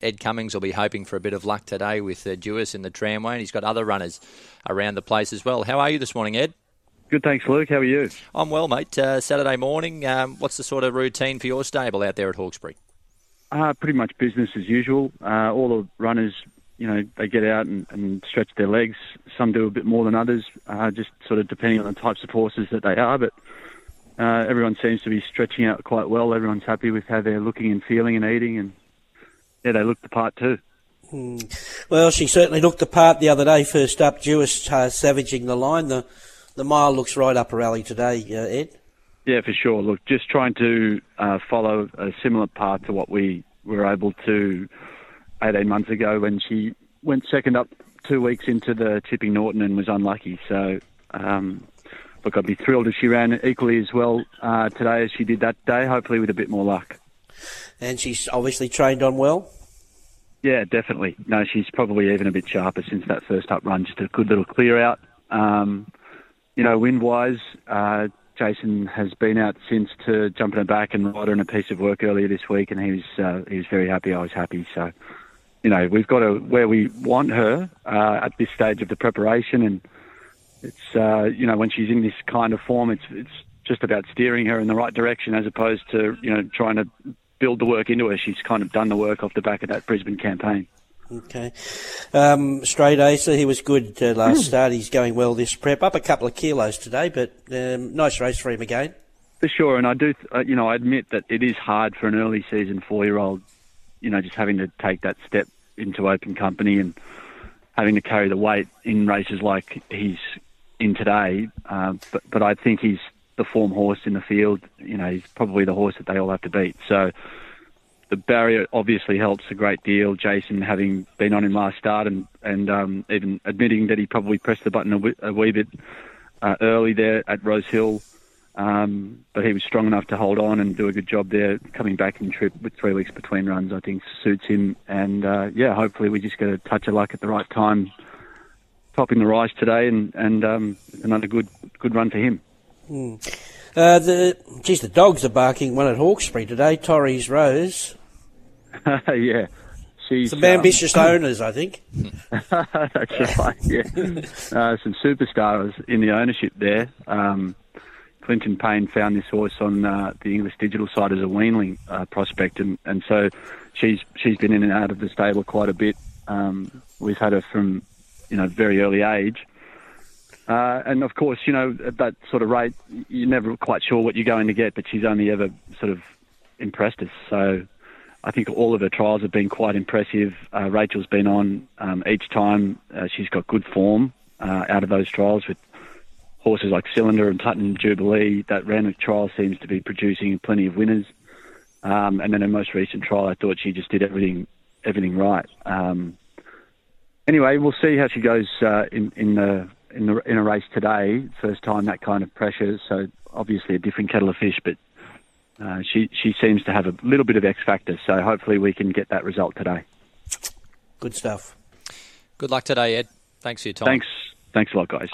Ed Cummings will be hoping for a bit of luck today with uh, Duais in the tramway, and he's got other runners around the place as well. How are you this morning, Ed? Good, thanks, Luke. How are you? I'm well, mate. Uh, Saturday morning, um, what's the sort of routine for your stable out there at Hawkesbury? Uh, pretty much business as usual. Uh, all the runners, you know, they get out and, and, stretch their legs. Some do a bit more than others, uh, just sort of depending on the types of horses that they are. But uh, everyone seems to be stretching out quite well. Everyone's happy with how they're looking and feeling and eating, and yeah, they looked the part too. Hmm. Well, she certainly looked the part the other day. First up, Duais uh, savaging the line. The the mile looks right up her alley today, uh, Ed. Yeah, for sure. Look, just trying to uh, follow a similar path to what we were able to 18 months ago when she went second up two weeks into the Chipping Norton and was unlucky. So, um, look, I'd be thrilled if she ran equally as well uh, today as she did that day, hopefully with a bit more luck. And she's obviously trained on well? Yeah, definitely. No, she's probably even a bit sharper since that first up run. Just a good little clear out. Um, you know, wind wise, uh, Jason has been out since to jump in her back and ride her in a piece of work earlier this week, and he was uh, he was very happy. I was happy. So, you know, we've got her where we want her uh, at this stage of the preparation, and it's uh, you know when she's in this kind of form, it's it's just about steering her in the right direction as opposed to you know trying to build the work into her. She's kind of done the work off the back of that Brisbane campaign. Okay. Um, straight Acer, he was good uh, last mm. start. He's going well this prep. Up a couple of kilos today, but um, nice race for him again. For sure, and I do, uh, you know, I admit that it is hard for an early season four-year-old, you know, just having to take that step into open company and having to carry the weight in races like he's in today. Uh, but but I think he's the form horse in the field. You know, he's probably the horse that they all have to beat. So the barrier obviously helps a great deal. Jason having been on him last start and and um, even admitting that he probably pressed the button a, wee, a wee bit uh, early there at Rose Hill, um, but he was strong enough to hold on and do a good job there. Coming back in trip with three weeks between runs, I think suits him. And uh, yeah, hopefully we just get a touch of luck at the right time, topping the rise today, and and um, another good good run for him. Mm. Uh, the geez, the dogs are barking one at Hawkesbury today. Torres Rose. yeah. She's, some ambitious um, owners, I think. That's right. Yeah, uh, some superstars in the ownership there. Um, Clinton Payne found this horse on uh, the Inglis digital side as a weanling uh, prospect, and, and so she's she's been in and out of the stable quite a bit. Um, we've had her from you know very early age, uh, and of course you know at that sort of rate you're never quite sure what you're going to get, but she's only ever sort of impressed us. So I think all of her trials have been quite impressive. Uh, Rachel's been on um, each time. Uh, she's got good form uh, out of those trials with horses like Cylinder and Platinum Jubilee. That Randwick trial seems to be producing plenty of winners. Um, and then her most recent trial, I thought she just did everything everything right. Um, anyway, we'll see how she goes uh, in in the in the in a race today. First time that kind of pressure, so obviously a different kettle of fish, but uh, she she seems to have a little bit of X factor. So hopefully we can get that result today. Good stuff. Good luck today, Ed. Thanks for your time. Thanks. Thanks a lot, guys.